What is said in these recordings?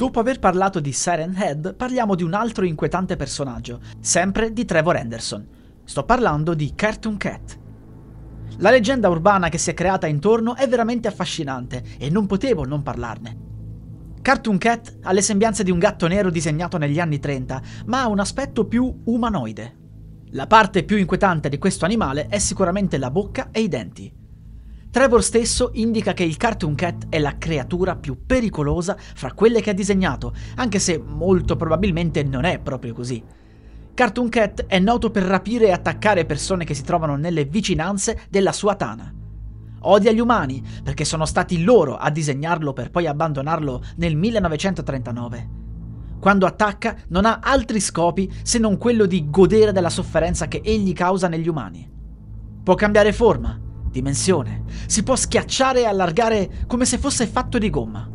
Dopo aver parlato di Siren Head, parliamo di un altro inquietante personaggio, sempre di Trevor Anderson. Sto parlando di Cartoon Cat. La leggenda urbana che si è creata intorno è veramente affascinante e non potevo non parlarne. Cartoon Cat ha le sembianze di un gatto nero disegnato negli anni 30, ma ha un aspetto più umanoide. La parte più inquietante di questo animale è sicuramente la bocca e i denti. Trevor stesso indica che il Cartoon Cat è la creatura più pericolosa fra quelle che ha disegnato, anche se molto probabilmente non è proprio così. Cartoon Cat è noto per rapire e attaccare persone che si trovano nelle vicinanze della sua tana. Odia gli umani perché sono stati loro a disegnarlo per poi abbandonarlo nel 1939. Quando attacca non ha altri scopi se non quello di godere della sofferenza che egli causa negli umani. Può cambiare forma, dimensione. Si può schiacciare e allargare come se fosse fatto di gomma.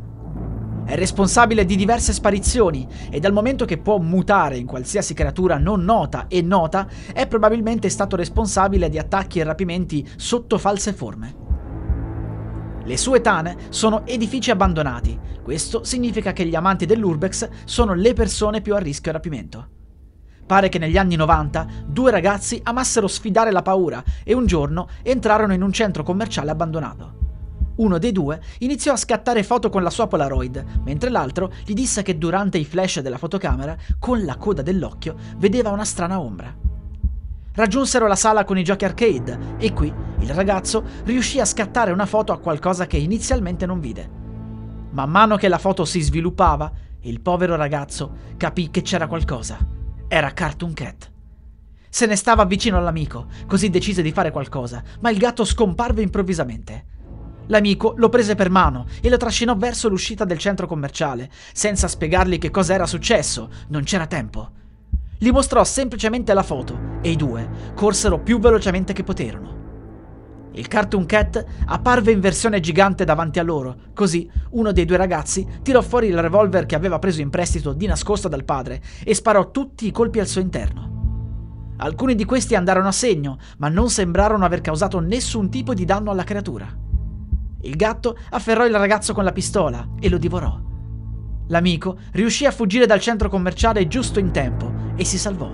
È responsabile di diverse sparizioni e dal momento che può mutare in qualsiasi creatura non nota e nota, è probabilmente stato responsabile di attacchi e rapimenti sotto false forme. Le sue tane sono edifici abbandonati. Questo significa che gli amanti dell'Urbex sono le persone più a rischio rapimento. Pare che negli anni 90 due ragazzi amassero sfidare la paura e un giorno entrarono in un centro commerciale abbandonato. Uno dei due iniziò a scattare foto con la sua Polaroid, mentre l'altro gli disse che durante i flash della fotocamera, con la coda dell'occhio, vedeva una strana ombra. Raggiunsero la sala con i giochi arcade e qui il ragazzo riuscì a scattare una foto a qualcosa che inizialmente non vide. Man mano che la foto si sviluppava, il povero ragazzo capì che c'era qualcosa era Cartoon Cat. Se ne stava vicino all'amico, così decise di fare qualcosa, ma il gatto scomparve improvvisamente. L'amico lo prese per mano e lo trascinò verso l'uscita del centro commerciale, senza spiegargli che cosa era successo, non c'era tempo. Gli mostrò semplicemente la foto e i due corsero più velocemente che poterono. Il Cartoon Cat apparve in versione gigante davanti a loro, così uno dei due ragazzi tirò fuori il revolver che aveva preso in prestito di nascosto dal padre e sparò tutti i colpi al suo interno. Alcuni di questi andarono a segno, ma non sembrarono aver causato nessun tipo di danno alla creatura. Il gatto afferrò il ragazzo con la pistola e lo divorò. L'amico riuscì a fuggire dal centro commerciale giusto in tempo e si salvò.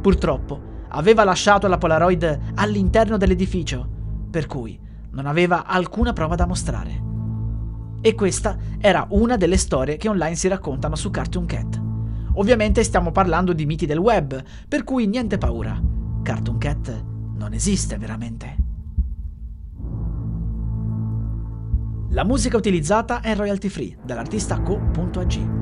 Purtroppo, aveva lasciato la Polaroid all'interno dell'edificio, per cui non aveva alcuna prova da mostrare. E questa era una delle storie che online si raccontano su Cartoon Cat. Ovviamente stiamo parlando di miti del web, per cui niente paura. Cartoon Cat non esiste veramente. La musica utilizzata è royalty free dall'artista co.ag.